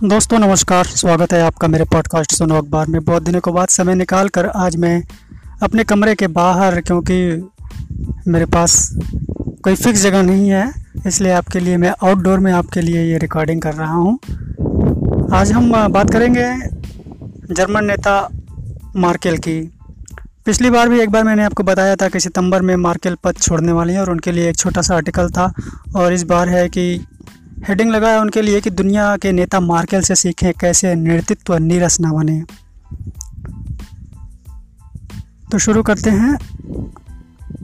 दोस्तों, नमस्कार। स्वागत है आपका मेरे पॉडकास्ट सुनो अखबार में। बहुत दिनों के बाद समय निकाल कर आज मैं अपने कमरे के बाहर, क्योंकि मेरे पास कोई फिक्स जगह नहीं है, इसलिए आपके लिए मैं आउटडोर में आपके लिए ये रिकॉर्डिंग कर रहा हूँ। आज हम बात करेंगे जर्मन नेता मार्केल की। पिछली बार भी एक बार मैंने आपको बताया था कि सितंबर में मार्केल पद छोड़ने वाली हैं, और उनके लिए एक छोटा सा आर्टिकल था, और इस बार है कि हेडिंग लगा है उनके लिए कि दुनिया के नेता मार्केल से सीखें कैसे नेतृत्व नीरस न बने। तो शुरू करते हैं।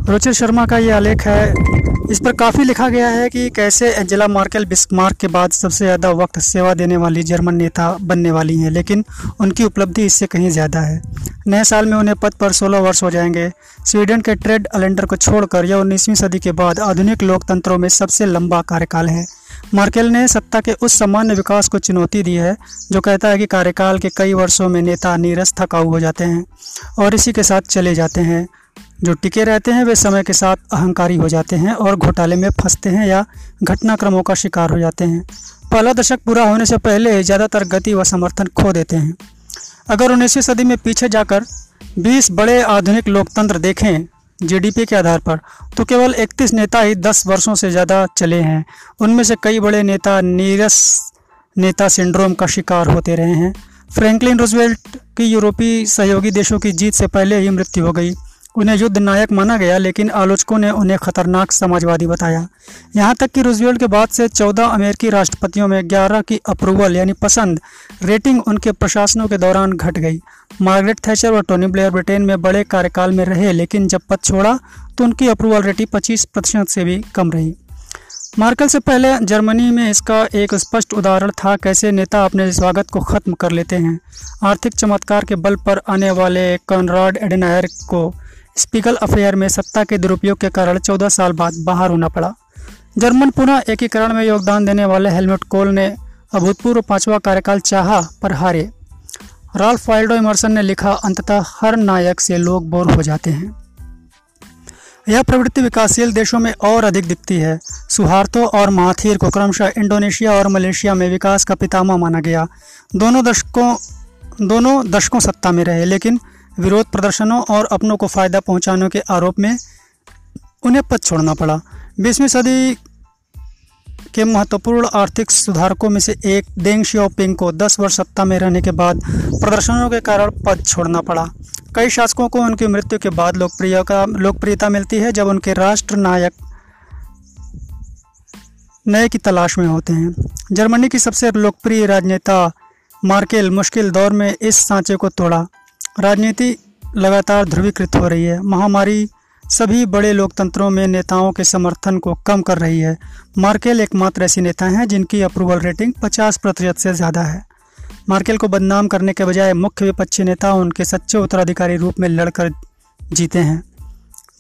रोचित शर्मा का ये आलेख है इस पर काफ़ी लिखा गया है कि कैसे एंजेला मार्केल बिस्मार्क के बाद सबसे ज़्यादा वक्त सेवा देने वाली जर्मन नेता बनने वाली हैं, लेकिन उनकी उपलब्धि इससे कहीं ज़्यादा है। नए साल में उन्हें पद पर 16 वर्ष हो जाएँगे। स्वीडन के ट्रेड अलेंडर को छोड़कर यह उन्नीसवीं सदी के बाद आधुनिक लोकतंत्रों में सबसे लंबा कार्यकाल है। मार्केल ने सत्ता के उस सामान्य विकास को चुनौती दी है, जो कहता है कि कार्यकाल के कई वर्षों में नेता नीरस थकाऊ हो जाते हैं और इसी के साथ चले जाते हैं। जो टिके रहते हैं, वे समय के साथ अहंकारी हो जाते हैं और घोटाले में फंसते हैं या घटनाक्रमों का शिकार हो जाते हैं। पहला दशक पूरा होने से पहले ज़्यादातर गति व समर्थन खो देते हैं। अगर उन्नीसवीं सदी में पीछे जाकर 20 बड़े आधुनिक लोकतंत्र देखें जीडीपी के आधार पर तो केवल 31 नेता ही 10 वर्षों से ज़्यादा चले हैं। उनमें से कई बड़े नेता नीरस नेता सिंड्रोम का शिकार होते रहे हैं। फ्रैंकलिन रोजवेल्ट की यूरोपीय सहयोगी देशों की जीत से पहले ही मृत्यु हो गई। उन्हें युद्ध नायक माना गया, लेकिन आलोचकों ने उन्हें खतरनाक समाजवादी बताया। यहाँ तक कि रूजवेल्ट के बाद से 14 अमेरिकी राष्ट्रपतियों में 11 की अप्रूवल, यानी पसंद, रेटिंग उनके प्रशासनों के दौरान घट गई। मार्गरेट थैचर और टोनी ब्लेयर ब्रिटेन में बड़े कार्यकाल में रहे, लेकिन जब पद छोड़ा तो उनकी अप्रूवल रेटिंग पच्चीस प्रतिशत से भी कम रही। मार्कल से पहले जर्मनी में इसका एक स्पष्ट उदाहरण था, कैसे नेता अपने स्वागत को खत्म कर लेते हैं। आर्थिक चमत्कार के बल पर आने वाले कॉनराड एडेनायर को स्पीकल अफेयर में सत्ता के दुरुपयोग के कारण 14 साल बाद बाहर होना पड़ा। जर्मन पुनः एकीकरण में योगदान देने वाले हेलमेट कोल ने अभूतपूर्व पांचवा कार्यकाल चाहा पर हारे। राल्फ वाइल्डो इमर्सन ने लिखा, अंततः हर नायक से लोग बोर हो जाते हैं। यह प्रवृत्ति विकासशील देशों में और अधिक दिखती है। सुहार्तो और महाथीर को क्रमशः इंडोनेशिया और मलेशिया में विकास का पितामह माना गया। दोनों दशकों दोनों दशकों सत्ता में रहे, लेकिन विरोध प्रदर्शनों और अपनों को फ़ायदा पहुँचाने के आरोप में उन्हें पद छोड़ना पड़ा। बीसवीं सदी के महत्वपूर्ण आर्थिक सुधारकों में से एक डेंग शियोपिंग को 10 वर्ष सत्ता में रहने के बाद प्रदर्शनों के कारण पद छोड़ना पड़ा। कई शासकों को उनकी मृत्यु के बाद लोकप्रिय का लोकप्रियता मिलती है जब उनके राष्ट्र नायक नए की तलाश में होते हैं। जर्मनी की सबसे लोकप्रिय राजनेता मार्केल मुश्किल दौर में इस सांचे को तोड़ा। राजनीति लगातार ध्रुवीकृत हो रही है। महामारी सभी बड़े लोकतंत्रों में नेताओं के समर्थन को कम कर रही है। मार्केल एकमात्र ऐसी नेता हैं जिनकी अप्रूवल रेटिंग 50 प्रतिशत से ज़्यादा है। मार्केल को बदनाम करने के बजाय मुख्य विपक्षी नेता उनके सच्चे उत्तराधिकारी रूप में लड़कर जीते हैं।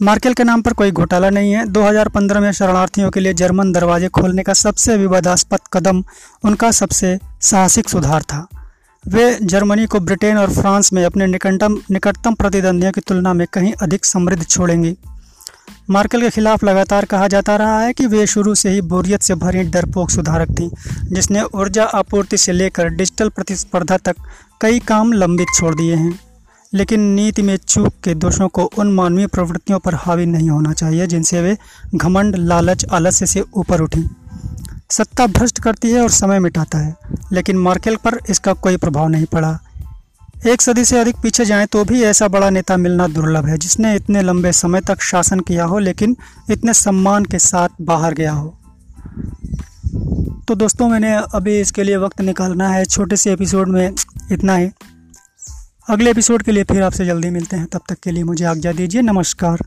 मार्केल के नाम पर कोई घोटाला नहीं है। 2015 में शरणार्थियों के लिए जर्मन दरवाजे खोलने का सबसे विवादास्पद कदम उनका सबसे साहसिक सुधार था। वे जर्मनी को ब्रिटेन और फ्रांस में अपने निकटतम निकटतम प्रतिद्वंदियों की तुलना में कहीं अधिक समृद्ध छोड़ेंगी। मार्केल के खिलाफ लगातार कहा जाता रहा है कि वे शुरू से ही बोरियत से भरी डरपोक सुधारक थी, जिसने ऊर्जा आपूर्ति से लेकर डिजिटल प्रतिस्पर्धा तक कई काम लंबित छोड़ दिए हैं। लेकिन नीति में चूक के दोषों को उन मानवीय प्रवृत्तियों पर हावी नहीं होना चाहिए, जिनसे वे घमंड, लालच, आलस्य से ऊपर उठी। सत्ता भ्रष्ट करती है और समय मिटाता है। लेकिन मार्केल पर इसका कोई प्रभाव नहीं पड़ा। एक सदी से अधिक पीछे जाएँ तो भी ऐसा बड़ा नेता मिलना दुर्लभ है, जिसने इतने लंबे समय तक शासन किया हो, लेकिन इतने सम्मान के साथ बाहर गया हो। तो दोस्तों, मैंने अभी इसके लिए वक्त निकालना है। छोटे से एपिसोड में इतना ही। अगले एपिसोड के लिए फिर आपसे जल्दी मिलते हैं। तब तक के लिए मुझे आज्ञा दीजिए। नमस्कार।